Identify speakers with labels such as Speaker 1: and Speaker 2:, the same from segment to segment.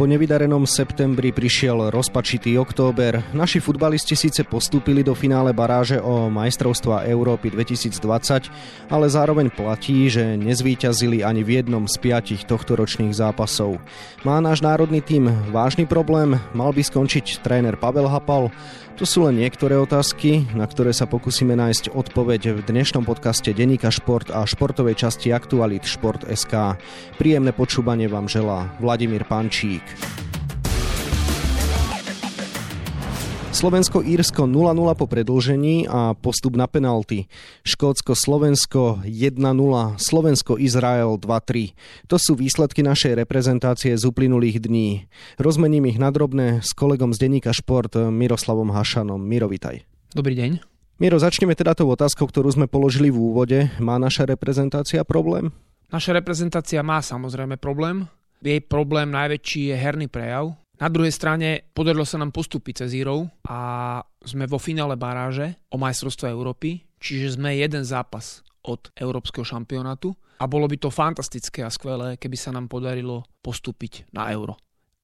Speaker 1: Po nevydarenom septembri prišiel rozpačitý október. Naši futbalisti síce postúpili do finále baráže o majstrovstva Európy 2020, ale zároveň platí, že nezvíťazili ani v jednom z piatich tohtoročných zápasov. Má náš národný tým vážny problém? Mal by skončiť tréner Pavel Hapal? To sú len niektoré otázky, na ktoré sa pokúsime nájsť odpoveď v dnešnom podcaste Deníka Šport a športovej časti Aktualit Šport.sk. Príjemné počúvanie vám želá Vladimír Pančík. Slovensko-Írsko 0-0 po predlžení a postup na penalty. Škótsko-Slovensko 1-0, Slovensko-Izrael 2-3. To sú výsledky našej reprezentácie z uplynulých dní. Rozmením ich na drobné s kolegom z denníka Šport Miroslavom Hašanom. Miro, vitaj.
Speaker 2: Dobrý deň.
Speaker 1: Miro, začneme teda tou otázkou, ktorú sme položili v úvode. Má naša reprezentácia problém?
Speaker 2: Naša reprezentácia má samozrejme problém. Jej problém najväčší je herný prejav. Na druhej strane podarilo sa nám postúpiť cez Írov a sme vo finále baráže o majstrovstvo Európy, čiže sme jeden zápas od Európskeho šampionátu a bolo by to fantastické a skvelé, keby sa nám podarilo postúpiť na Euro.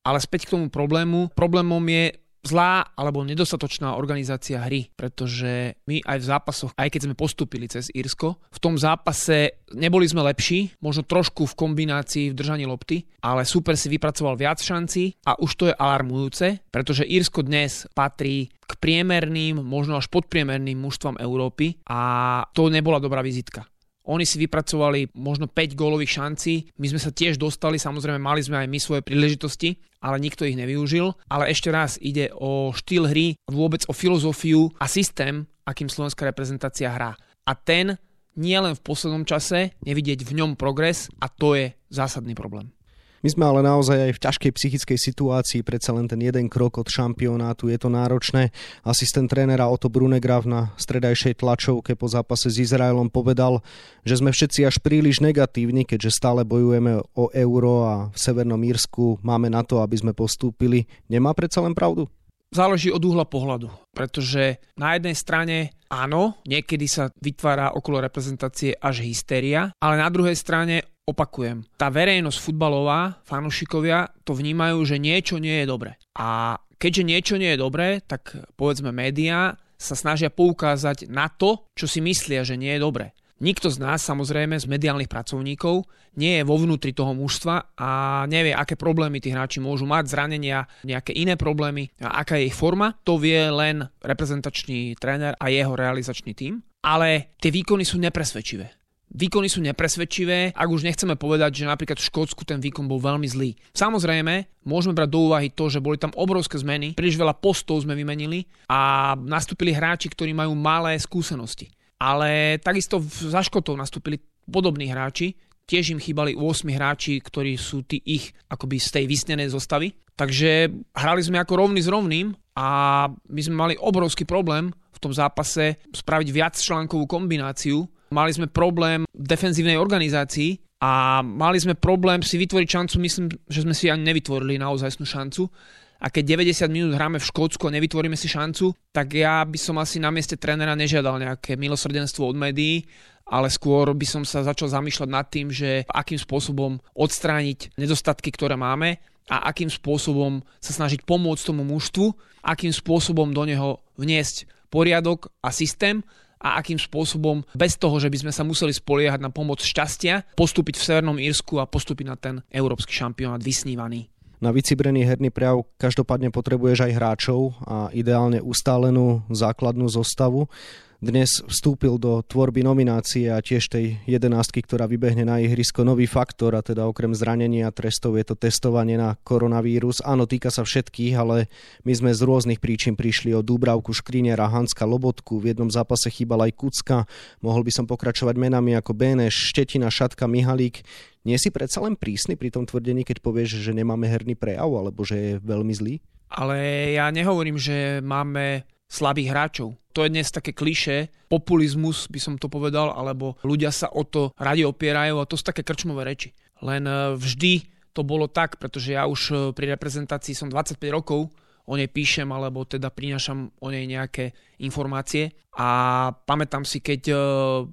Speaker 2: Ale späť k tomu problému. Problémom je zlá alebo nedostatočná organizácia hry, pretože my aj v zápasoch, aj keď sme postupili cez Írsko, v tom zápase neboli sme lepší, možno trošku v kombinácii v držaní lopty, ale super si vypracoval viac šancí a už to je alarmujúce, pretože Írsko dnes patrí k priemerným, možno až podpriemerným mužstvom Európy a to nebola dobrá vizitka. Oni si vypracovali možno 5 gólových šancí. My sme sa tiež dostali, samozrejme mali sme aj my svoje príležitosti, ale nikto ich nevyužil. Ale ešte raz ide o štýl hry, vôbec o filozofiu a systém, akým slovenská reprezentácia hrá. A ten nie len v poslednom čase, nevidieť v ňom progres a to je zásadný problém.
Speaker 1: My sme ale naozaj aj v ťažkej psychickej situácii, predsa len ten jeden krok od šampionátu, je to náročné. Asistent trénera Otto Brunegrav na stredajšej tlačovke po zápase s Izraelom povedal, že sme všetci až príliš negatívni, keďže stále bojujeme o euro a v Severnom Írsku máme na to, aby sme postúpili. Nemá predsa len pravdu?
Speaker 2: Záleží od uhla pohľadu, pretože na jednej strane áno, niekedy sa vytvára okolo reprezentácie až hystéria, ale na druhej strane Opakujem, tá verejnosť futbalová, fanúšikovia to vnímajú, že niečo nie je dobre. A keďže niečo nie je dobré, tak povedzme médiá sa snažia poukázať na to, čo si myslia, že nie je dobré. Nikto z nás, samozrejme, z mediálnych pracovníkov, nie je vo vnútri toho mužstva a nevie, aké problémy tí hráči môžu mať, zranenia, nejaké iné problémy a aká je ich forma. To vie len reprezentačný tréner a jeho realizačný tím. Ale tie výkony sú nepresvedčivé. Výkony sú nepresvedčivé, ak už nechceme povedať, že napríklad v Škótsku ten výkon bol veľmi zlý. Samozrejme, môžeme brať do úvahy to, že boli tam obrovské zmeny, príliš veľa postov sme vymenili a nastúpili hráči, ktorí majú malé skúsenosti. Ale takisto za Škotov nastúpili podobní hráči, tiež im chýbali 8 hráči, ktorí sú tí ich akoby z tej vysnenej zostavy. Takže hrali sme ako rovný s rovným a my sme mali obrovský problém v tom zápase spraviť viac článkovú kombináciu Mali sme problém v defenzívnej organizácii a mali sme problém si vytvoriť šancu, myslím, že sme si ani nevytvorili naozaj šancu. A keď 90 minút hráme v Škótsku a nevytvoríme si šancu, tak ja by som asi na mieste trénera nežiadal nejaké milosrdenstvo od médií, ale skôr by som sa začal zamýšľať nad tým, že akým spôsobom odstrániť nedostatky, ktoré máme a akým spôsobom sa snažiť pomôcť tomu mužstvu, akým spôsobom do neho vniesť poriadok a systém a akým spôsobom, bez toho, že by sme sa museli spoliehať na pomoc šťastia, postúpiť v Severnom Írsku a postúpiť na ten európsky šampionát vysnívaný.
Speaker 1: Na vycibrený herný prejav každopádne potrebuješ aj hráčov a ideálne ustálenú základnú zostavu dnes vstúpil do tvorby nominácie a tiež tej jedenástky, ktorá vybehne na ihrisko nový faktor a teda okrem zranenia trestov je to testovanie na koronavírus. Áno, týka sa všetkých, ale my sme z rôznych príčin prišli o Dúbravku, Škriniera, Hanska, Lobotku. V jednom zápase chýbal aj Kucka. Mohol by som pokračovať menami ako Béneš, Štetina, Šatka, Mihalík. Nie si predsa len prísny pri tom tvrdení, keď povieš, že nemáme herný prejav alebo že je veľmi zlý?
Speaker 2: Ale ja nehovorím, že máme slabých hráčov. To je dnes také kliše, populizmus by som to povedal, alebo ľudia sa o to radi opierajú a to sú také krčmové reči. Len e, vždy to bolo tak, pretože ja už e, pri reprezentácii som 25 rokov, o nej píšem alebo teda prinášam o nej nejaké informácie a pamätám si, keď e,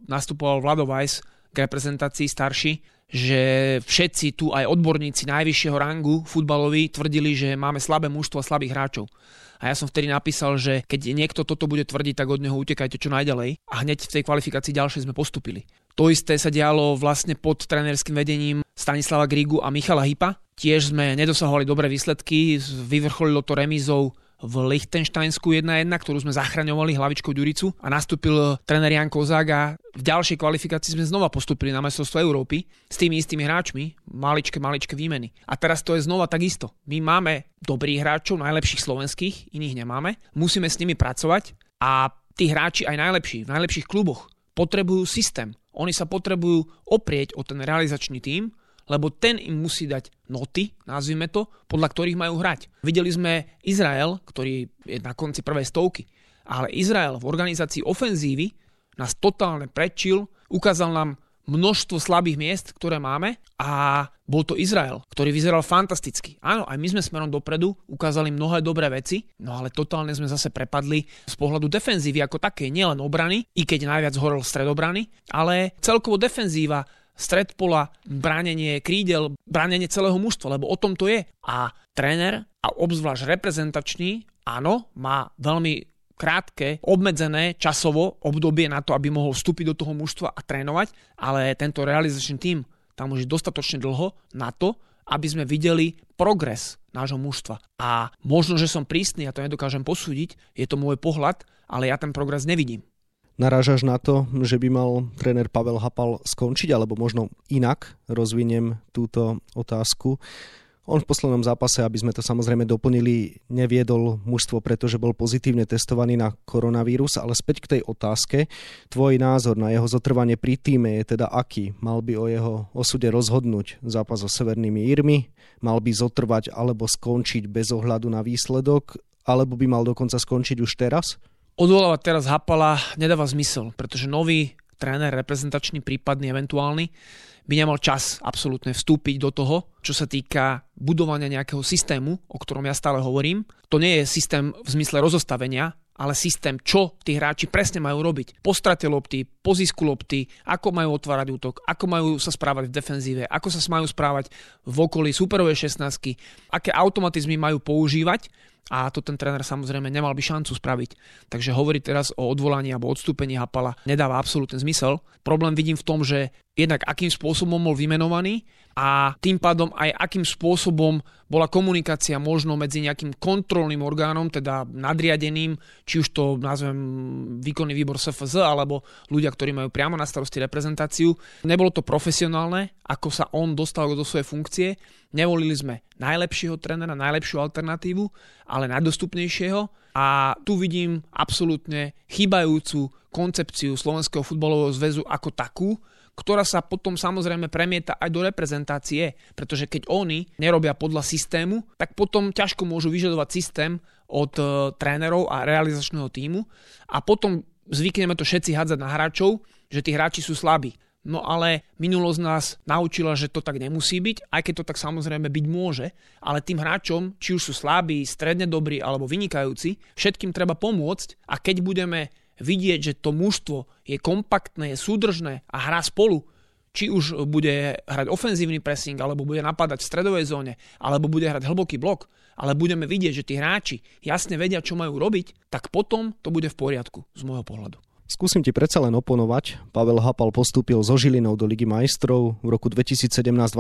Speaker 2: nastupoval Vlado Weiss k reprezentácii starší, že všetci tu aj odborníci najvyššieho rangu futbaloví tvrdili, že máme slabé mužstvo a slabých hráčov. A ja som vtedy napísal, že keď niekto toto bude tvrdiť, tak od neho utekajte čo najďalej. A hneď v tej kvalifikácii ďalšej sme postupili. To isté sa dialo vlastne pod trénerským vedením Stanislava Grigu a Michala Hypa. Tiež sme nedosahovali dobré výsledky, vyvrcholilo to remízou v Lichtensteinsku 1-1, ktorú sme zachraňovali hlavičkou Ďuricu a nastúpil tréner Jan Kozák a v ďalšej kvalifikácii sme znova postupili na majstrovstvo Európy s tými istými hráčmi, maličké, maličké výmeny. A teraz to je znova takisto. My máme dobrých hráčov, najlepších slovenských, iných nemáme, musíme s nimi pracovať a tí hráči aj najlepší, v najlepších kluboch potrebujú systém. Oni sa potrebujú oprieť o ten realizačný tím, lebo ten im musí dať noty, nazvime to, podľa ktorých majú hrať. Videli sme Izrael, ktorý je na konci prvej stovky, ale Izrael v organizácii ofenzívy nás totálne prečil, ukázal nám množstvo slabých miest, ktoré máme a bol to Izrael, ktorý vyzeral fantasticky. Áno, aj my sme smerom dopredu ukázali mnohé dobré veci, no ale totálne sme zase prepadli z pohľadu defenzívy ako také, nielen obrany, i keď najviac horel stredobrany, ale celkovo defenzíva stred pola, bránenie krídel, bránenie celého mužstva, lebo o tom to je. A tréner, a obzvlášť reprezentačný, áno, má veľmi krátke, obmedzené časovo obdobie na to, aby mohol vstúpiť do toho mužstva a trénovať, ale tento realizačný tým tam už je dostatočne dlho na to, aby sme videli progres nášho mužstva. A možno, že som prísny, ja to nedokážem posúdiť, je to môj pohľad, ale ja ten progres nevidím.
Speaker 1: Narážaš na to, že by mal tréner Pavel Hapal skončiť, alebo možno inak rozviniem túto otázku. On v poslednom zápase, aby sme to samozrejme doplnili, neviedol mužstvo, pretože bol pozitívne testovaný na koronavírus, ale späť k tej otázke. Tvoj názor na jeho zotrvanie pri týme je teda aký? Mal by o jeho osude rozhodnúť zápas so Severnými Írmi? Mal by zotrvať alebo skončiť bez ohľadu na výsledok? Alebo by mal dokonca skončiť už teraz?
Speaker 2: Odvolávať teraz Hapala nedáva zmysel, pretože nový tréner reprezentačný, prípadný, eventuálny, by nemal čas absolútne vstúpiť do toho, čo sa týka budovania nejakého systému, o ktorom ja stále hovorím. To nie je systém v zmysle rozostavenia, ale systém, čo tí hráči presne majú robiť. Po strate lopty, po zisku lopty, ako majú otvárať útok, ako majú sa správať v defenzíve, ako sa majú správať v okolí superovej 16 aké automatizmy majú používať a to ten tréner samozrejme nemal by šancu spraviť. Takže hovoriť teraz o odvolaní alebo odstúpení Hapala nedáva absolútny zmysel. Problém vidím v tom, že jednak akým spôsobom bol vymenovaný a tým pádom aj akým spôsobom bola komunikácia možno medzi nejakým kontrolným orgánom, teda nadriadeným, či už to nazvem výkonný výbor SFZ alebo ľudia, ktorí majú priamo na starosti reprezentáciu. Nebolo to profesionálne, ako sa on dostal do svojej funkcie. Nevolili sme najlepšieho trénera, najlepšiu alternatívu, ale najdostupnejšieho. A tu vidím absolútne chýbajúcu koncepciu Slovenského futbalového zväzu ako takú, ktorá sa potom samozrejme premieta aj do reprezentácie, pretože keď oni nerobia podľa systému, tak potom ťažko môžu vyžadovať systém od e, trénerov a realizačného týmu a potom zvykneme to všetci hádzať na hráčov, že tí hráči sú slabí. No ale minulosť nás naučila, že to tak nemusí byť, aj keď to tak samozrejme byť môže, ale tým hráčom, či už sú slabí, stredne dobrí alebo vynikajúci, všetkým treba pomôcť a keď budeme vidieť, že to mužstvo je kompaktné, je súdržné a hrá spolu, či už bude hrať ofenzívny pressing, alebo bude napadať v stredovej zóne, alebo bude hrať hlboký blok, ale budeme vidieť, že tí hráči jasne vedia, čo majú robiť, tak potom to bude v poriadku z môjho pohľadu.
Speaker 1: Skúsim ti predsa len oponovať. Pavel Hapal postúpil so Žilinou do Ligy majstrov. V roku 2017-21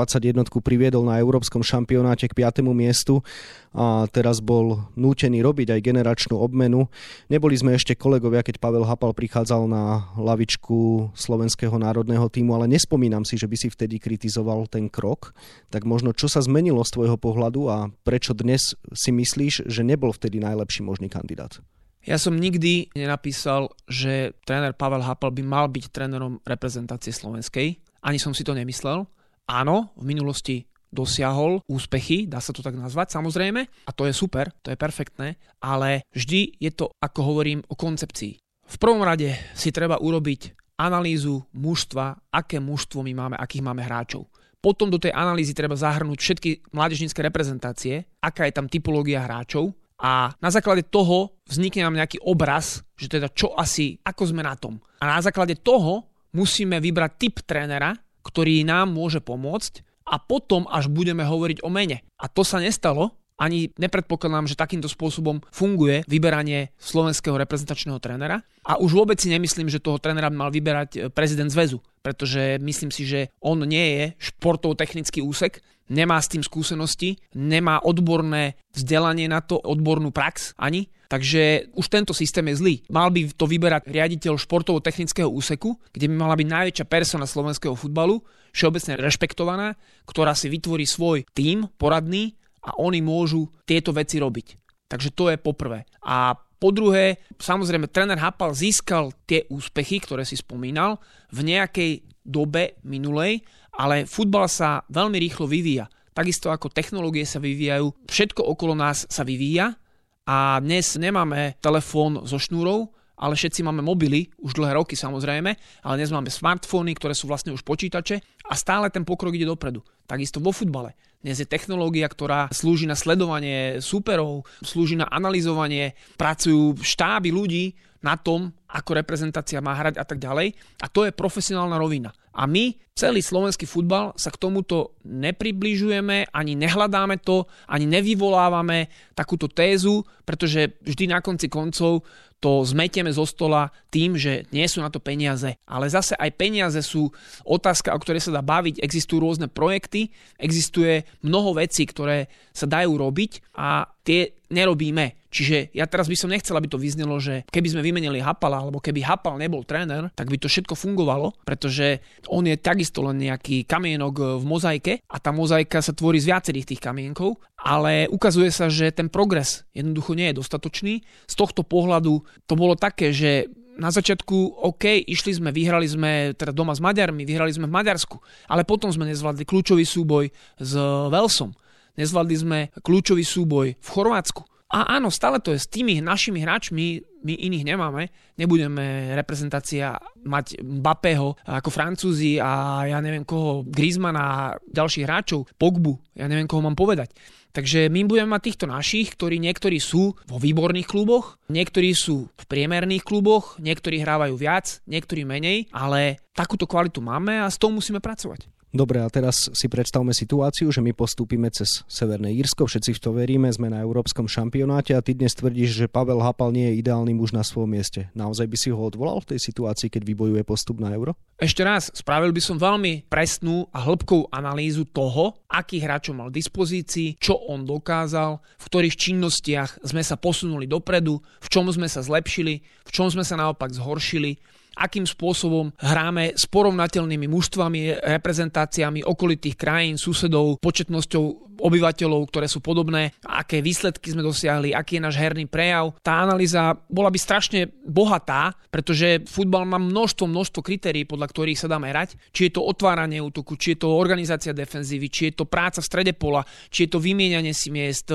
Speaker 1: priviedol na európskom šampionáte k 5. miestu a teraz bol nútený robiť aj generačnú obmenu. Neboli sme ešte kolegovia, keď Pavel Hapal prichádzal na lavičku slovenského národného týmu, ale nespomínam si, že by si vtedy kritizoval ten krok. Tak možno čo sa zmenilo z tvojho pohľadu a prečo dnes si myslíš, že nebol vtedy najlepší možný kandidát?
Speaker 2: Ja som nikdy nenapísal, že tréner Pavel Hapal by mal byť trénerom reprezentácie slovenskej. Ani som si to nemyslel. Áno, v minulosti dosiahol úspechy, dá sa to tak nazvať samozrejme, a to je super, to je perfektné, ale vždy je to, ako hovorím, o koncepcii. V prvom rade si treba urobiť analýzu mužstva, aké mužstvo my máme, akých máme hráčov. Potom do tej analýzy treba zahrnúť všetky mládežnícke reprezentácie, aká je tam typológia hráčov, a na základe toho vznikne nám nejaký obraz, že teda čo asi, ako sme na tom. A na základe toho musíme vybrať typ trénera, ktorý nám môže pomôcť a potom až budeme hovoriť o mene. A to sa nestalo, ani nepredpokladám, že takýmto spôsobom funguje vyberanie slovenského reprezentačného trénera. A už vôbec si nemyslím, že toho trénera mal vyberať e, prezident zväzu, pretože myslím si, že on nie je športovo-technický úsek, nemá s tým skúsenosti, nemá odborné vzdelanie na to, odbornú prax ani. Takže už tento systém je zlý. Mal by to vyberať riaditeľ športovo-technického úseku, kde by mala byť najväčšia persona slovenského futbalu, všeobecne rešpektovaná, ktorá si vytvorí svoj tím poradný a oni môžu tieto veci robiť. Takže to je poprvé. A po druhé, samozrejme, tréner Hapal získal tie úspechy, ktoré si spomínal, v nejakej dobe minulej, ale futbal sa veľmi rýchlo vyvíja. Takisto ako technológie sa vyvíjajú, všetko okolo nás sa vyvíja a dnes nemáme telefón so šnúrou, ale všetci máme mobily, už dlhé roky samozrejme, ale dnes máme smartfóny, ktoré sú vlastne už počítače a stále ten pokrok ide dopredu. Takisto vo futbale. Dnes je technológia, ktorá slúži na sledovanie súperov, slúži na analyzovanie, pracujú štáby ľudí na tom, ako reprezentácia má hrať a tak ďalej. A to je profesionálna rovina. A my, celý slovenský futbal, sa k tomuto nepribližujeme, ani nehľadáme to, ani nevyvolávame takúto tézu, pretože vždy na konci koncov to zmetieme zo stola tým, že nie sú na to peniaze. Ale zase aj peniaze sú otázka, o ktorej sa dá baviť. Existujú rôzne projekty, existuje mnoho vecí, ktoré sa dajú robiť a tie nerobíme. Čiže ja teraz by som nechcel, aby to vyznelo, že keby sme vymenili Hapala, alebo keby Hapal nebol tréner, tak by to všetko fungovalo, pretože on je takisto len nejaký kamienok v mozaike a tá mozaika sa tvorí z viacerých tých kamienkov, ale ukazuje sa, že ten progres jednoducho nie je dostatočný. Z tohto pohľadu to bolo také, že na začiatku, OK, išli sme, vyhrali sme teda doma s Maďarmi, vyhrali sme v Maďarsku, ale potom sme nezvládli kľúčový súboj s Velsom. Nezvládli sme kľúčový súboj v Chorvátsku. A áno, stále to je s tými našimi hráčmi, my iných nemáme. Nebudeme reprezentácia mať Mbappého ako Francúzi a ja neviem koho, Griezmana a ďalších hráčov, Pogbu, ja neviem koho mám povedať. Takže my budeme mať týchto našich, ktorí niektorí sú vo výborných kluboch, niektorí sú v priemerných kluboch, niektorí hrávajú viac, niektorí menej, ale takúto kvalitu máme a s tou musíme pracovať.
Speaker 1: Dobre, a teraz si predstavme situáciu, že my postúpime cez Severné Írsko, všetci v to veríme, sme na európskom šampionáte a ty dnes tvrdíš, že Pavel Hapal nie je ideálny muž na svojom mieste. Naozaj by si ho odvolal v tej situácii, keď vybojuje postup na euro?
Speaker 2: Ešte raz, spravil by som veľmi presnú a hĺbkovú analýzu toho, akých hráčov mal dispozícii, čo on dokázal, v ktorých činnostiach sme sa posunuli dopredu, v čom sme sa zlepšili, v čom sme sa naopak zhoršili akým spôsobom hráme s porovnateľnými mužstvami, reprezentáciami okolitých krajín, susedov, početnosťou obyvateľov, ktoré sú podobné, aké výsledky sme dosiahli, aký je náš herný prejav. Tá analýza bola by strašne bohatá, pretože futbal má množstvo, množstvo kritérií, podľa ktorých sa dá merať. Či je to otváranie útoku, či je to organizácia defenzívy, či je to práca v strede pola, či je to vymienianie si miest,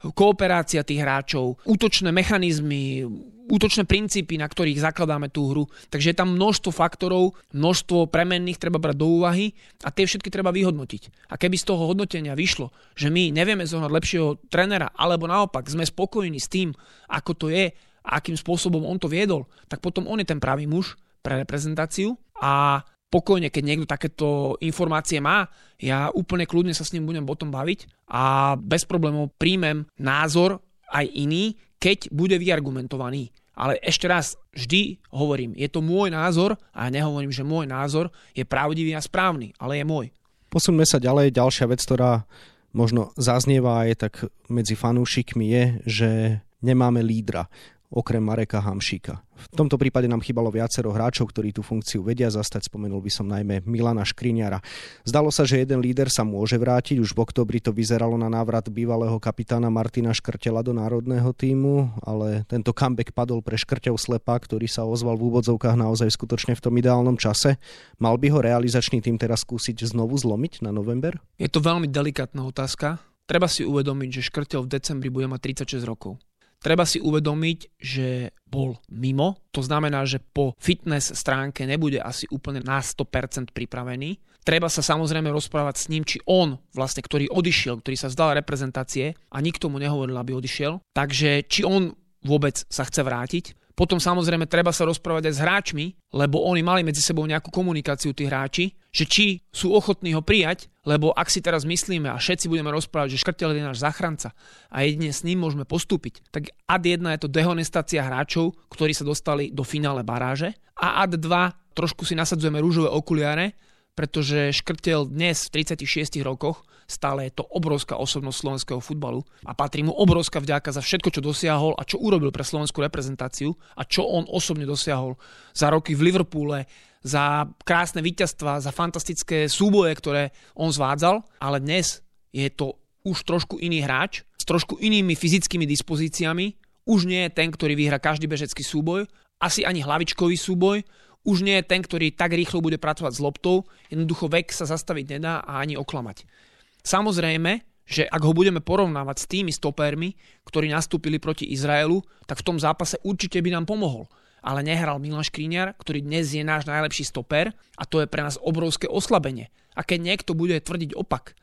Speaker 2: kooperácia tých hráčov, útočné mechanizmy, útočné princípy, na ktorých zakladáme tú hru. Takže je tam množstvo faktorov, množstvo premenných treba brať do úvahy a tie všetky treba vyhodnotiť. A keby z toho hodnotenia vyšlo, že my nevieme zohnať lepšieho trénera, alebo naopak sme spokojní s tým, ako to je a akým spôsobom on to viedol, tak potom on je ten pravý muž pre reprezentáciu a pokojne, keď niekto takéto informácie má, ja úplne kľudne sa s ním budem potom baviť a bez problémov príjmem názor aj iný, keď bude vyargumentovaný. Ale ešte raz, vždy hovorím, je to môj názor a ja nehovorím, že môj názor je pravdivý a správny, ale je môj.
Speaker 1: Posuňme sa ďalej. Ďalšia vec, ktorá možno zaznieva aj tak medzi fanúšikmi je, že nemáme lídra okrem Mareka Hamšíka. V tomto prípade nám chýbalo viacero hráčov, ktorí tú funkciu vedia zastať. Spomenul by som najmä Milana Škriniara. Zdalo sa, že jeden líder sa môže vrátiť. Už v oktobri to vyzeralo na návrat bývalého kapitána Martina Škrtela do národného týmu, ale tento comeback padol pre Škrťov slepa, ktorý sa ozval v úvodzovkách naozaj skutočne v tom ideálnom čase. Mal by ho realizačný tým teraz skúsiť znovu zlomiť na november?
Speaker 2: Je to veľmi delikátna otázka. Treba si uvedomiť, že Škrtel v decembri bude mať 36 rokov. Treba si uvedomiť, že bol mimo, to znamená, že po fitness stránke nebude asi úplne na 100% pripravený. Treba sa samozrejme rozprávať s ním, či on, vlastne, ktorý odišiel, ktorý sa vzdal reprezentácie a nikto mu nehovoril, aby odišiel. Takže či on vôbec sa chce vrátiť, Potom samozrejme treba sa rozprávať aj s hráčmi, lebo oni mali medzi sebou nejakú komunikáciu tí hráči, že či sú ochotní ho prijať, lebo ak si teraz myslíme a všetci budeme rozprávať, že Škrtel je náš zachranca a jedine s ním môžeme postúpiť, tak ad 1 je to dehonestácia hráčov, ktorí sa dostali do finále baráže a ad 2 trošku si nasadzujeme rúžové okuliare, pretože Škrtel dnes v 36 rokoch Stále je to obrovská osobnosť slovenského futbalu a patrí mu obrovská vďaka za všetko, čo dosiahol a čo urobil pre slovenskú reprezentáciu a čo on osobne dosiahol za roky v Liverpoole, za krásne víťazstva, za fantastické súboje, ktoré on zvádzal, ale dnes je to už trošku iný hráč s trošku inými fyzickými dispozíciami. Už nie je ten, ktorý vyhra každý bežecký súboj, asi ani hlavičkový súboj, už nie je ten, ktorý tak rýchlo bude pracovať s loptou, jednoducho vek sa zastaviť nedá a ani oklamať. Samozrejme, že ak ho budeme porovnávať s tými stopermi, ktorí nastúpili proti Izraelu, tak v tom zápase určite by nám pomohol. Ale nehral Milan Škriňar, ktorý dnes je náš najlepší stoper a to je pre nás obrovské oslabenie. A keď niekto bude tvrdiť opak,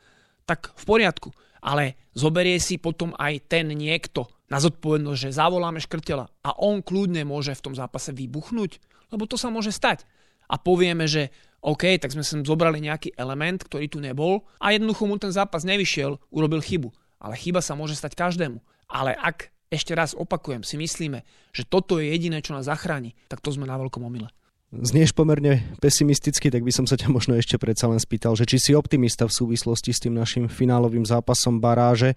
Speaker 2: tak v poriadku. Ale zoberie si potom aj ten niekto na zodpovednosť, že zavoláme škrtela a on kľudne môže v tom zápase vybuchnúť, lebo to sa môže stať. A povieme, že OK, tak sme sem zobrali nejaký element, ktorý tu nebol a jednoducho mu ten zápas nevyšiel, urobil chybu. Ale chyba sa môže stať každému. Ale ak, ešte raz opakujem, si myslíme, že toto je jediné, čo nás zachráni, tak to sme na veľkom omyle.
Speaker 1: Znieš pomerne pesimisticky, tak by som sa ťa možno ešte predsa len spýtal, že či si optimista v súvislosti s tým našim finálovým zápasom baráže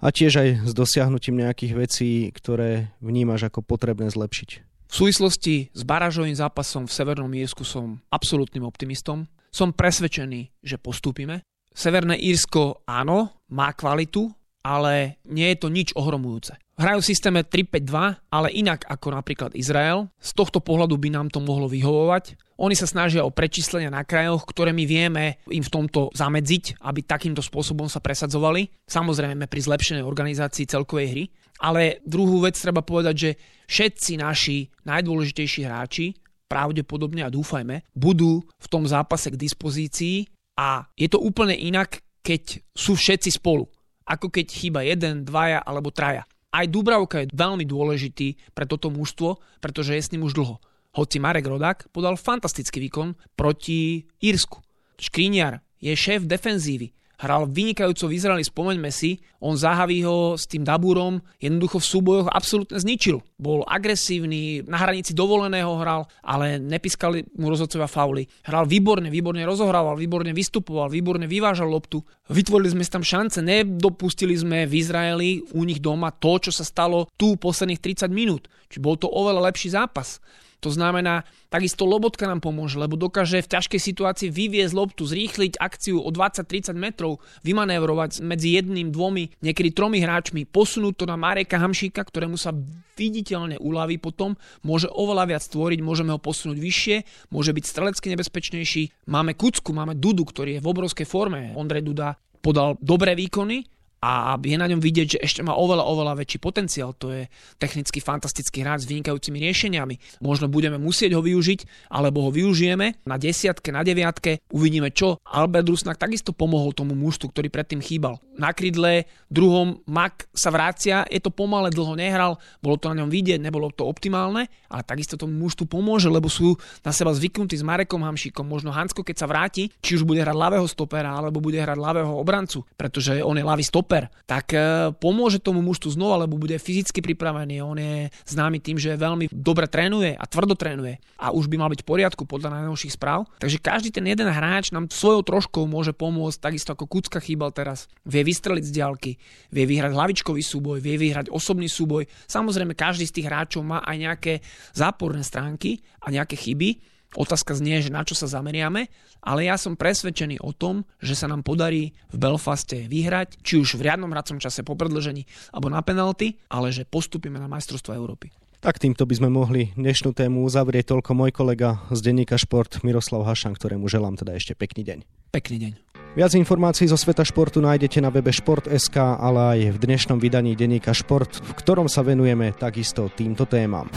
Speaker 1: a tiež aj s dosiahnutím nejakých vecí, ktoré vnímaš ako potrebné zlepšiť.
Speaker 2: V súvislosti s barážovým zápasom v Severnom Írsku som absolútnym optimistom. Som presvedčený, že postúpime. Severné Írsko áno, má kvalitu, ale nie je to nič ohromujúce. Hrajú v systéme 3-5-2, ale inak ako napríklad Izrael. Z tohto pohľadu by nám to mohlo vyhovovať. Oni sa snažia o prečíslenia na krajoch, ktoré my vieme im v tomto zamedziť, aby takýmto spôsobom sa presadzovali. Samozrejme pri zlepšenej organizácii celkovej hry. Ale druhú vec treba povedať, že všetci naši najdôležitejší hráči, pravdepodobne a dúfajme, budú v tom zápase k dispozícii a je to úplne inak, keď sú všetci spolu. Ako keď chýba jeden, dvaja alebo traja. Aj Dubravka je veľmi dôležitý pre toto mužstvo, pretože je s ním už dlho. Hoci Marek Rodák podal fantastický výkon proti Írsku. Škriňar je šéf defenzívy, hral vynikajúco v Izraeli, spomeňme si, on ho s tým Dabúrom jednoducho v súbojoch absolútne zničil. Bol agresívny, na hranici dovoleného hral, ale nepískali mu rozhodcovia fauly. Hral výborne, výborne rozohrával, výborne vystupoval, výborne vyvážal loptu. Vytvorili sme tam šance, nedopustili sme v Izraeli u nich doma to, čo sa stalo tu posledných 30 minút. Čiže bol to oveľa lepší zápas. To znamená, takisto Lobotka nám pomôže, lebo dokáže v ťažkej situácii vyviezť loptu, zrýchliť akciu o 20-30 metrov, vymanévrovať medzi jedným, dvomi, niekedy tromi hráčmi, posunúť to na Mareka Hamšíka, ktorému sa viditeľne uľaví potom, môže oveľa viac stvoriť, môžeme ho posunúť vyššie, môže byť strelecky nebezpečnejší. Máme Kucku, máme Dudu, ktorý je v obrovskej forme. Ondrej Duda podal dobré výkony, a je na ňom vidieť, že ešte má oveľa, oveľa väčší potenciál. To je technicky fantastický hráč s vynikajúcimi riešeniami. Možno budeme musieť ho využiť, alebo ho využijeme na desiatke, na deviatke. Uvidíme čo. Albert Rusnak takisto pomohol tomu mužstvu, ktorý predtým chýbal. Na krydle druhom Mak sa vrácia, je to pomalé, dlho nehral, bolo to na ňom vidieť, nebolo to optimálne, ale takisto tomu mužstvu pomôže, lebo sú na seba zvyknutí s Marekom Hamšíkom. Možno Hansko, keď sa vráti, či už bude hrať ľavého stopera, alebo bude hrať ľavého obrancu, pretože on je ľavý stop stoper, tak e, pomôže tomu mužstvu znova, lebo bude fyzicky pripravený. On je známy tým, že veľmi dobre trénuje a tvrdo trénuje a už by mal byť v poriadku podľa najnovších správ. Takže každý ten jeden hráč nám svojou troškou môže pomôcť, takisto ako Kucka chýbal teraz. Vie vystreliť z diaľky, vie vyhrať hlavičkový súboj, vie vyhrať osobný súboj. Samozrejme, každý z tých hráčov má aj nejaké záporné stránky a nejaké chyby, Otázka znie, že na čo sa zameriame, ale ja som presvedčený o tom, že sa nám podarí v Belfaste vyhrať, či už v riadnom hracom čase po predlžení alebo na penalty, ale že postupíme na majstrovstvo Európy.
Speaker 1: Tak týmto by sme mohli dnešnú tému uzavrieť toľko môj kolega z denníka Šport Miroslav Hašan, ktorému želám teda ešte pekný deň.
Speaker 2: Pekný deň.
Speaker 1: Viac informácií zo sveta športu nájdete na webe Šport.sk, ale aj v dnešnom vydaní denníka Šport, v ktorom sa venujeme takisto týmto témam.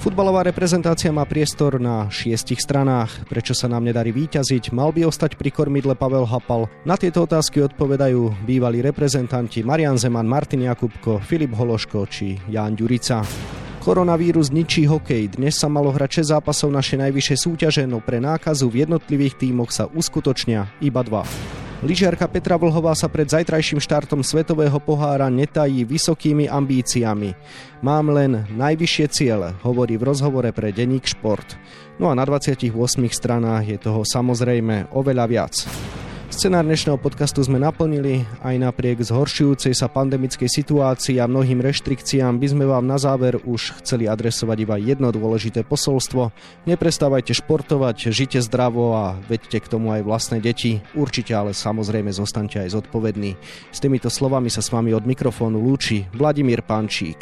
Speaker 1: Futbalová reprezentácia má priestor na šiestich stranách. Prečo sa nám nedarí výťaziť? Mal by ostať pri kormidle Pavel Hapal? Na tieto otázky odpovedajú bývalí reprezentanti Marian Zeman, Martin Jakubko, Filip Hološko či Jan Ďurica. Koronavírus ničí hokej. Dnes sa malo hrať 6 zápasov našej najvyššej súťaže, no pre nákazu v jednotlivých tímoch sa uskutočnia iba dva. Lyžiarka Petra Vlhová sa pred zajtrajším štartom Svetového pohára netají vysokými ambíciami. Mám len najvyššie ciele, hovorí v rozhovore pre denník Šport. No a na 28 stranách je toho samozrejme oveľa viac. Scenár dnešného podcastu sme naplnili, aj napriek zhoršujúcej sa pandemickej situácii a mnohým reštrikciám by sme vám na záver už chceli adresovať iba jedno dôležité posolstvo. Neprestávajte športovať, žite zdravo a vedte k tomu aj vlastné deti. Určite ale samozrejme zostaňte aj zodpovední. S týmito slovami sa s vami od mikrofónu lúči Vladimír Pančík.